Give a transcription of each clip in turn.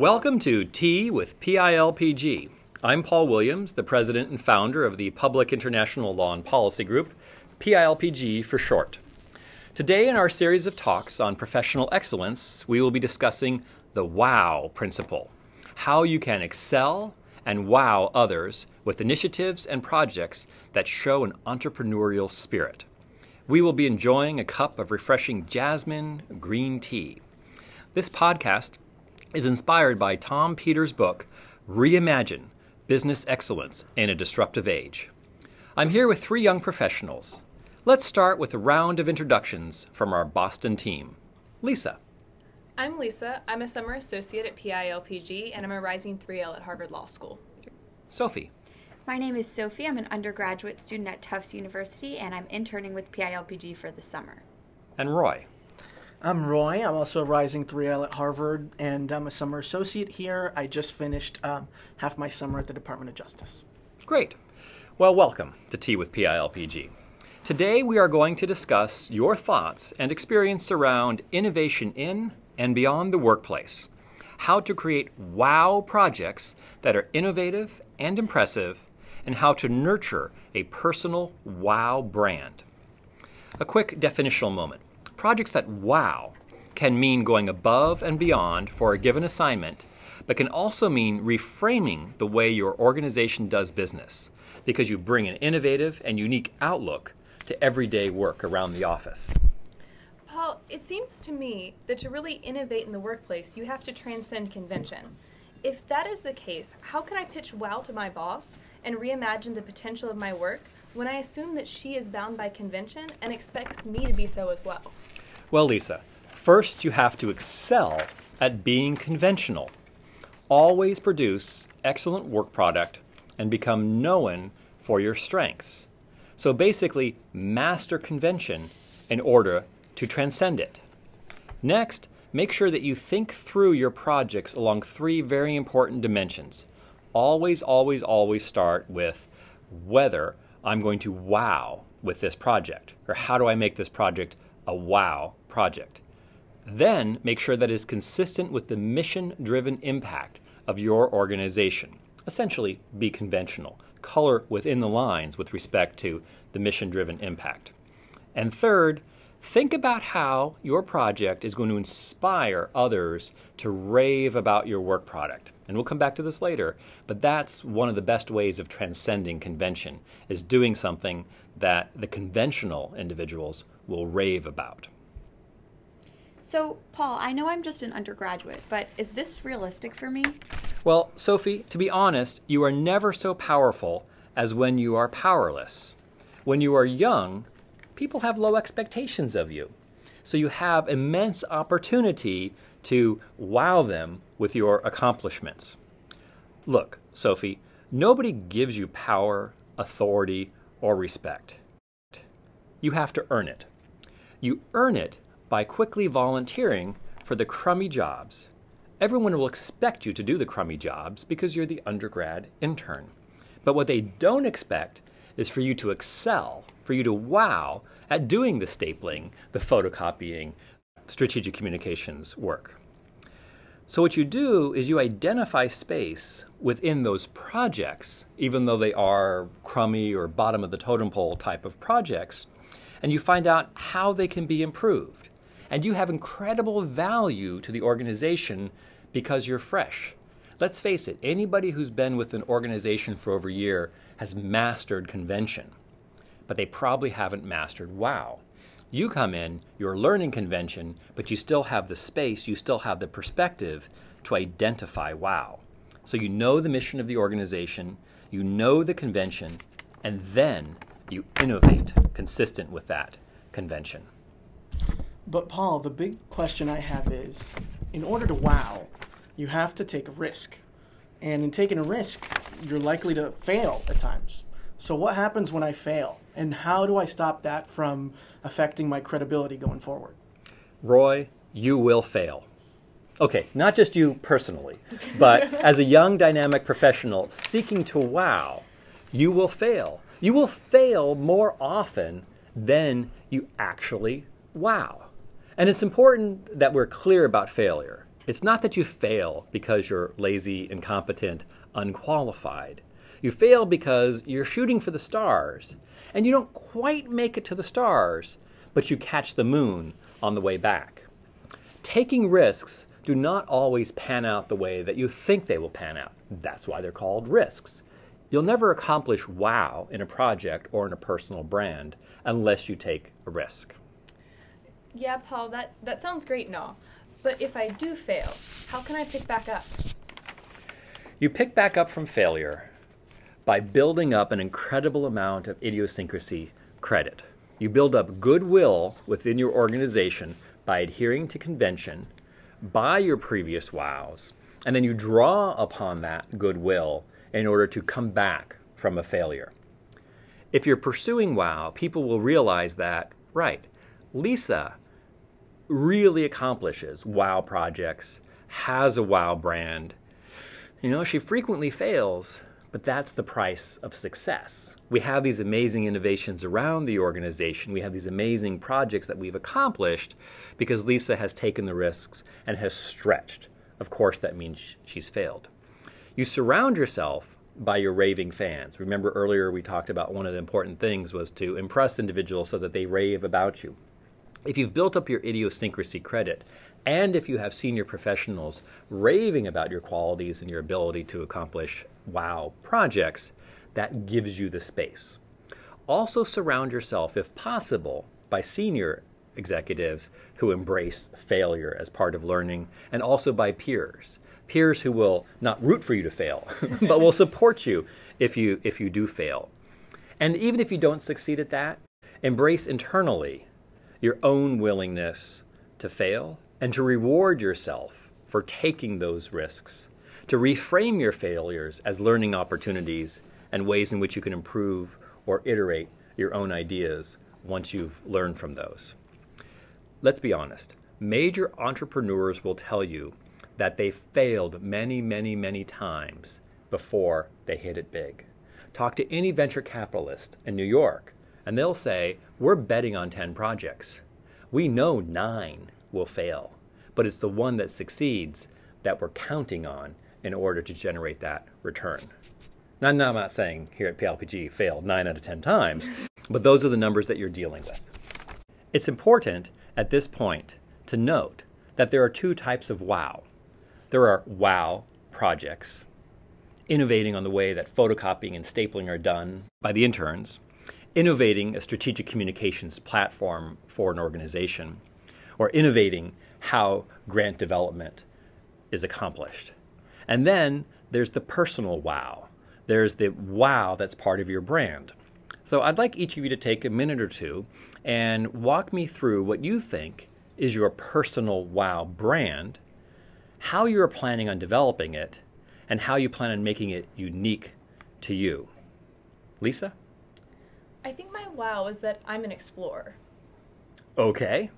Welcome to Tea with PILPG. I'm Paul Williams, the president and founder of the Public International Law and Policy Group, PILPG for short. Today, in our series of talks on professional excellence, we will be discussing the WOW principle how you can excel and wow others with initiatives and projects that show an entrepreneurial spirit. We will be enjoying a cup of refreshing jasmine green tea. This podcast is inspired by Tom Peters' book, Reimagine Business Excellence in a Disruptive Age. I'm here with three young professionals. Let's start with a round of introductions from our Boston team. Lisa. I'm Lisa. I'm a summer associate at PILPG, and I'm a rising 3L at Harvard Law School. Sophie. My name is Sophie. I'm an undergraduate student at Tufts University, and I'm interning with PILPG for the summer. And Roy. I'm Roy. I'm also a rising 3L at Harvard, and I'm a summer associate here. I just finished um, half my summer at the Department of Justice. Great. Well, welcome to Tea with PILPG. Today we are going to discuss your thoughts and experience around innovation in and beyond the workplace. How to create wow projects that are innovative and impressive, and how to nurture a personal wow brand. A quick definitional moment. Projects that wow can mean going above and beyond for a given assignment, but can also mean reframing the way your organization does business because you bring an innovative and unique outlook to everyday work around the office. Paul, it seems to me that to really innovate in the workplace, you have to transcend convention. If that is the case, how can I pitch wow to my boss and reimagine the potential of my work when I assume that she is bound by convention and expects me to be so as well? Well, Lisa, first you have to excel at being conventional. Always produce excellent work product and become known for your strengths. So basically, master convention in order to transcend it. Next, make sure that you think through your projects along three very important dimensions. Always, always, always start with whether I'm going to wow with this project, or how do I make this project a wow project. Then make sure that is consistent with the mission driven impact of your organization. Essentially, be conventional. Color within the lines with respect to the mission driven impact. And third, think about how your project is going to inspire others to rave about your work product. And we'll come back to this later, but that's one of the best ways of transcending convention is doing something that the conventional individuals will rave about. So, Paul, I know I'm just an undergraduate, but is this realistic for me? Well, Sophie, to be honest, you are never so powerful as when you are powerless. When you are young, people have low expectations of you. So you have immense opportunity to wow them with your accomplishments. Look, Sophie, nobody gives you power, authority, or respect. You have to earn it. You earn it by quickly volunteering for the crummy jobs. Everyone will expect you to do the crummy jobs because you're the undergrad intern. But what they don't expect is for you to excel, for you to wow at doing the stapling, the photocopying, strategic communications work. So, what you do is you identify space within those projects, even though they are crummy or bottom of the totem pole type of projects, and you find out how they can be improved. And you have incredible value to the organization because you're fresh. Let's face it, anybody who's been with an organization for over a year has mastered convention, but they probably haven't mastered wow. You come in, you're learning convention, but you still have the space, you still have the perspective to identify wow. So you know the mission of the organization, you know the convention, and then you innovate consistent with that convention. But, Paul, the big question I have is in order to wow, you have to take a risk. And in taking a risk, you're likely to fail at times. So, what happens when I fail? And how do I stop that from affecting my credibility going forward? Roy, you will fail. Okay, not just you personally, but as a young dynamic professional seeking to wow, you will fail. You will fail more often than you actually wow. And it's important that we're clear about failure. It's not that you fail because you're lazy, incompetent, unqualified. You fail because you're shooting for the stars and you don't quite make it to the stars, but you catch the moon on the way back. Taking risks do not always pan out the way that you think they will pan out. That's why they're called risks. You'll never accomplish wow in a project or in a personal brand unless you take a risk. Yeah, Paul, that, that sounds great and all. But if I do fail, how can I pick back up? You pick back up from failure by building up an incredible amount of idiosyncrasy credit. You build up goodwill within your organization by adhering to convention, by your previous wows, and then you draw upon that goodwill in order to come back from a failure. If you're pursuing wow, people will realize that, right, Lisa really accomplishes wow projects, has a wow brand. You know, she frequently fails, but that's the price of success. We have these amazing innovations around the organization. We have these amazing projects that we've accomplished because Lisa has taken the risks and has stretched. Of course, that means she's failed. You surround yourself by your raving fans. Remember earlier we talked about one of the important things was to impress individuals so that they rave about you. If you've built up your idiosyncrasy credit, and if you have senior professionals raving about your qualities and your ability to accomplish wow projects, that gives you the space. Also, surround yourself, if possible, by senior executives who embrace failure as part of learning, and also by peers. Peers who will not root for you to fail, but will support you if you if you do fail. And even if you don't succeed at that, embrace internally your own willingness to fail and to reward yourself for taking those risks, to reframe your failures as learning opportunities and ways in which you can improve or iterate your own ideas once you've learned from those. Let's be honest. Major entrepreneurs will tell you that they failed many, many, many times before they hit it big. Talk to any venture capitalist in New York, and they'll say, We're betting on 10 projects. We know nine will fail, but it's the one that succeeds that we're counting on in order to generate that return. Now, now I'm not saying here at PILPG failed nine out of 10 times, but those are the numbers that you're dealing with. It's important at this point to note that there are two types of wow. There are wow projects, innovating on the way that photocopying and stapling are done by the interns, innovating a strategic communications platform for an organization, or innovating how grant development is accomplished. And then there's the personal wow. There's the wow that's part of your brand. So I'd like each of you to take a minute or two and walk me through what you think is your personal wow brand, how you're planning on developing it, and how you plan on making it unique to you. Lisa? I think my wow is that I'm an explorer. Okay.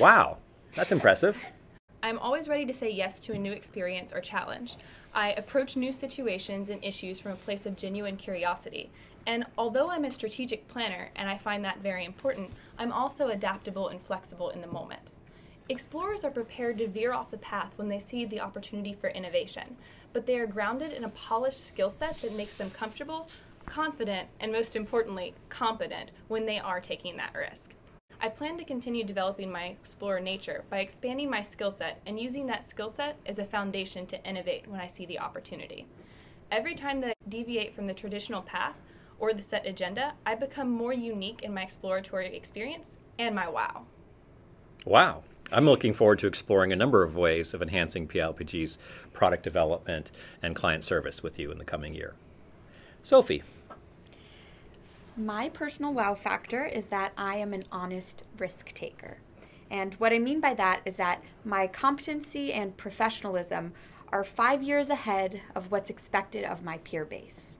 wow. That's impressive. I'm always ready to say yes to a new experience or challenge. I approach new situations and issues from a place of genuine curiosity. And although I'm a strategic planner and I find that very important, I'm also adaptable and flexible in the moment. Explorers are prepared to veer off the path when they see the opportunity for innovation, but they are grounded in a polished skill set that makes them comfortable, confident, and most importantly, competent when they are taking that risk. I plan to continue developing my explorer nature by expanding my skill set and using that skill set as a foundation to innovate when I see the opportunity. Every time that I deviate from the traditional path or the set agenda, I become more unique in my exploratory experience and my wow. Wow. I'm looking forward to exploring a number of ways of enhancing PILPG's product development and client service with you in the coming year. Sophie. My personal wow factor is that I am an honest risk taker. And what I mean by that is that my competency and professionalism are five years ahead of what's expected of my peer base.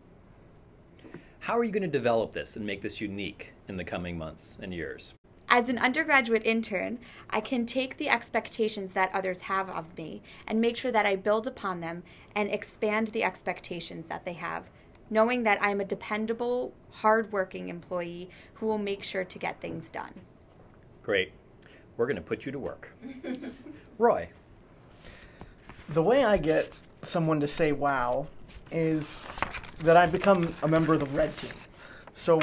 How are you going to develop this and make this unique in the coming months and years? As an undergraduate intern, I can take the expectations that others have of me and make sure that I build upon them and expand the expectations that they have, knowing that I'm a dependable, hardworking employee who will make sure to get things done. Great. We're going to put you to work. Roy. The way I get someone to say wow is that I become a member of the red team. So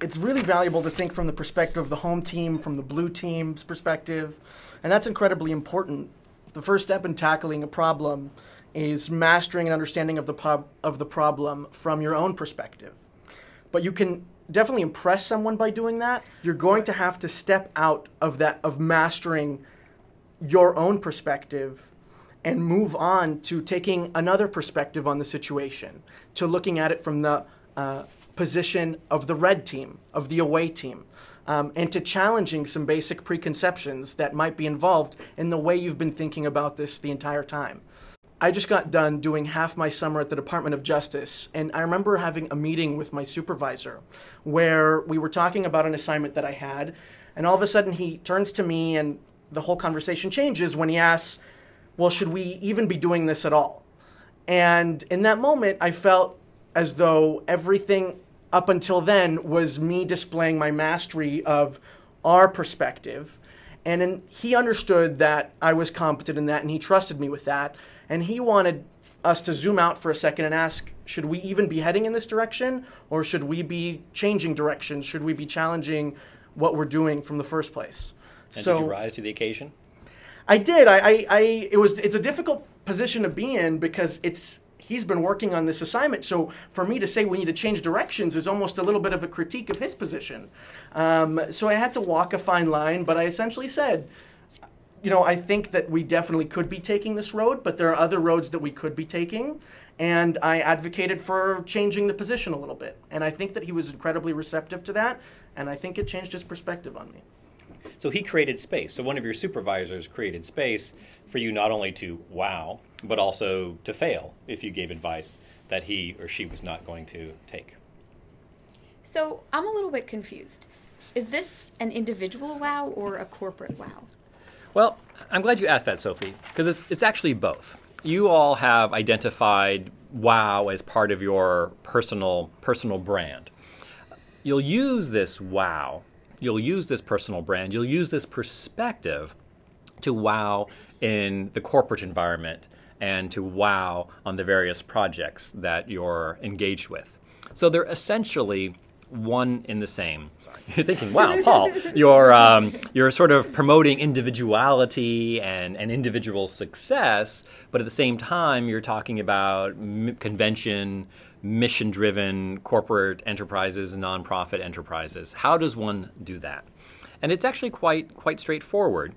it's really valuable to think from the perspective of the home team, from the blue team's perspective, and that's incredibly important. The first step in tackling a problem is mastering an understanding of the prob- of the problem from your own perspective. But you can definitely impress someone by doing that. You're going to have to step out of that of mastering your own perspective and move on to taking another perspective on the situation, to looking at it from the uh, position of the red team, of the away team, um, and to challenging some basic preconceptions that might be involved in the way you've been thinking about this the entire time. I just got done doing half my summer at the Department of Justice, and I remember having a meeting with my supervisor where we were talking about an assignment that I had, and all of a sudden he turns to me, and the whole conversation changes when he asks, Well, should we even be doing this at all? And in that moment, I felt as though everything up until then was me displaying my mastery of our perspective. And in, he understood that I was competent in that, and he trusted me with that. And he wanted us to zoom out for a second and ask should we even be heading in this direction, or should we be changing directions? Should we be challenging what we're doing from the first place? And so did you rise to the occasion? I did. I, I, I, it was. It's a difficult position to be in because it's. He's been working on this assignment, so for me to say we need to change directions is almost a little bit of a critique of his position. Um, so I had to walk a fine line, but I essentially said, you know, I think that we definitely could be taking this road, but there are other roads that we could be taking. And I advocated for changing the position a little bit. And I think that he was incredibly receptive to that. And I think it changed his perspective on me. So he created space. So one of your supervisors created space for you not only to wow, but also to fail if you gave advice that he or she was not going to take. So I'm a little bit confused. Is this an individual wow or a corporate wow? Well, I'm glad you asked that, Sophie, because it's, it's actually both. You all have identified wow as part of your personal personal brand. You'll use this wow, you'll use this personal brand, you'll use this perspective to wow in the corporate environment and to wow on the various projects that you're engaged with. So they're essentially one in the same. You're thinking, wow, Paul, you're, um, you're sort of promoting individuality and, and individual success, but at the same time, you're talking about m- convention, mission driven corporate enterprises nonprofit enterprises. How does one do that? And it's actually quite, quite straightforward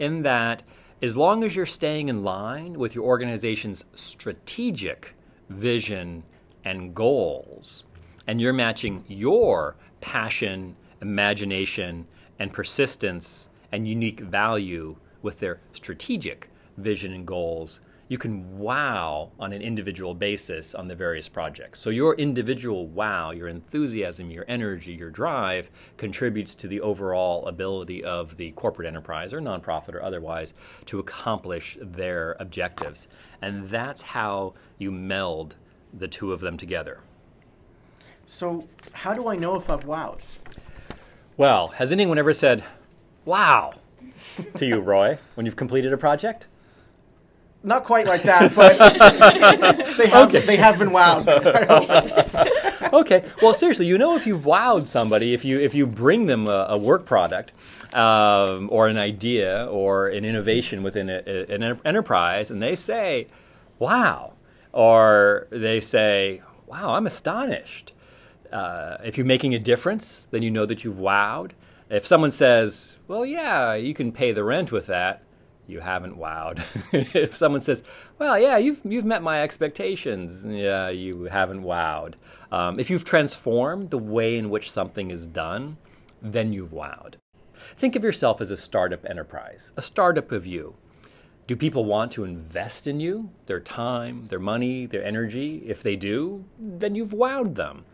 in that as long as you're staying in line with your organization's strategic vision and goals, and you're matching your passion, imagination, and persistence and unique value with their strategic vision and goals, you can wow on an individual basis on the various projects. So your individual wow, your enthusiasm, your energy, your drive contributes to the overall ability of the corporate enterprise or nonprofit or otherwise to accomplish their objectives. And that's how you meld the two of them together. So, how do I know if I've wowed? Well, has anyone ever said, wow, to you, Roy, when you've completed a project? Not quite like that, but they have Okay. they have been wowed. okay. Well, seriously, you know if you've wowed somebody if you if you bring them a, a work product um, or an idea or an innovation within a, a- an enterprise, and they say, "Wow," or they say, "Wow, I'm astonished." Uh, if you're making a difference, then you know that you've wowed. If someone says, "Well, yeah, you can pay the rent with that," you haven't wowed. if someone says, "Well, yeah, you've you've met my expectations," yeah, you haven't wowed. Um, if you've transformed the way in which something is done, then you've wowed. Think of yourself as a startup enterprise, a startup of you. Do people want to invest in you, their time, their money, their energy? If they do, then you've wowed them.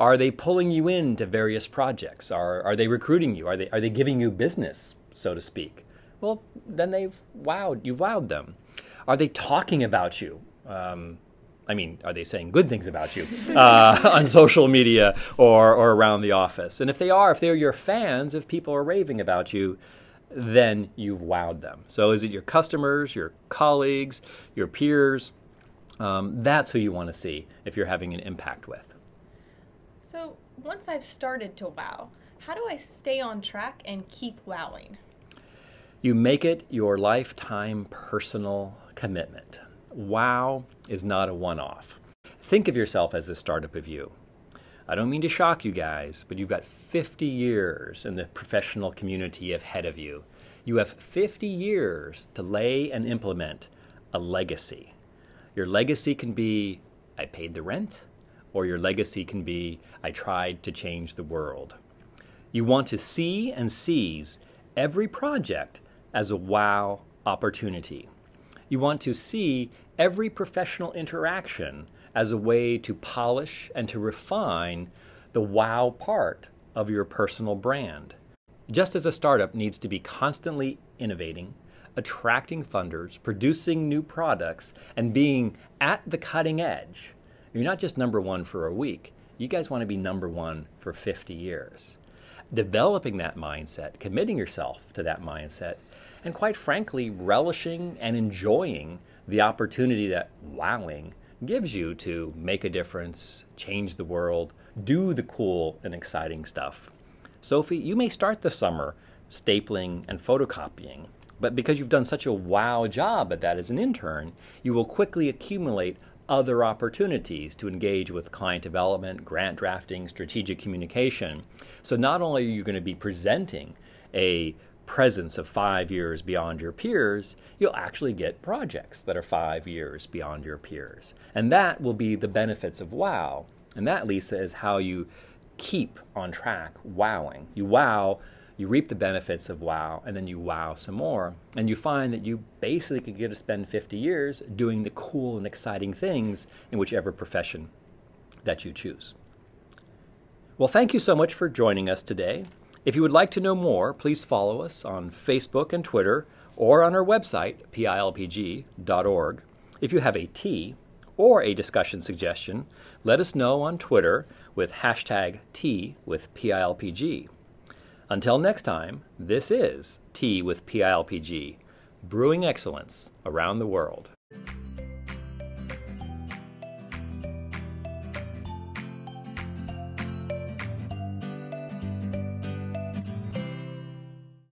Are they pulling you into various projects? Are, are they recruiting you? Are they, are they giving you business, so to speak? Well, then they've wowed, you've wowed them. Are they talking about you? Um, I mean, are they saying good things about you uh, on social media or, or around the office? And if they are, if they're your fans, if people are raving about you, then you've wowed them. So, is it your customers, your colleagues, your peers? Um, that's who you want to see if you're having an impact with. So, once I've started to wow, how do I stay on track and keep wowing? You make it your lifetime personal commitment. Wow is not a one off. Think of yourself as a startup of you. I don't mean to shock you guys, but you've got 50 years in the professional community ahead of you. You have 50 years to lay and implement a legacy. Your legacy can be, I paid the rent, or your legacy can be, I tried to change the world. You want to see and seize every project as a wow opportunity. You want to see every professional interaction as a way to polish and to refine the wow part of your personal brand. Just as a startup needs to be constantly innovating, attracting funders, producing new products, and being at the cutting edge, you're not just number one for a week. You guys want to be number one for 50 years. Developing that mindset, committing yourself to that mindset, and quite frankly, relishing and enjoying the opportunity that wowing gives you to make a difference, change the world, do the cool and exciting stuff. Sophie, you may start the summer stapling and photocopying, but because you've done such a wow job at that as an intern, you will quickly accumulate other opportunities to engage with client development, grant drafting, strategic communication. So not only are you going to be presenting a presence of five years beyond your peers, you'll actually get projects that are five years beyond your peers. And that will be the benefits of WOW. And that, Lisa, is how you keep on track wowing. You wow, you reap the benefits of wow, and then you wow some more. And you find that you basically could get to spend 50 years doing the cool and exciting things in whichever profession that you choose. Well, thank you so much for joining us today. If you would like to know more, please follow us on Facebook and Twitter or on our website, pilpg.org. If you have a tea or a discussion suggestion, let us know on Twitter with hashtag tea with PILPG. Until next time, this is Tea with PILPG, brewing excellence around the world.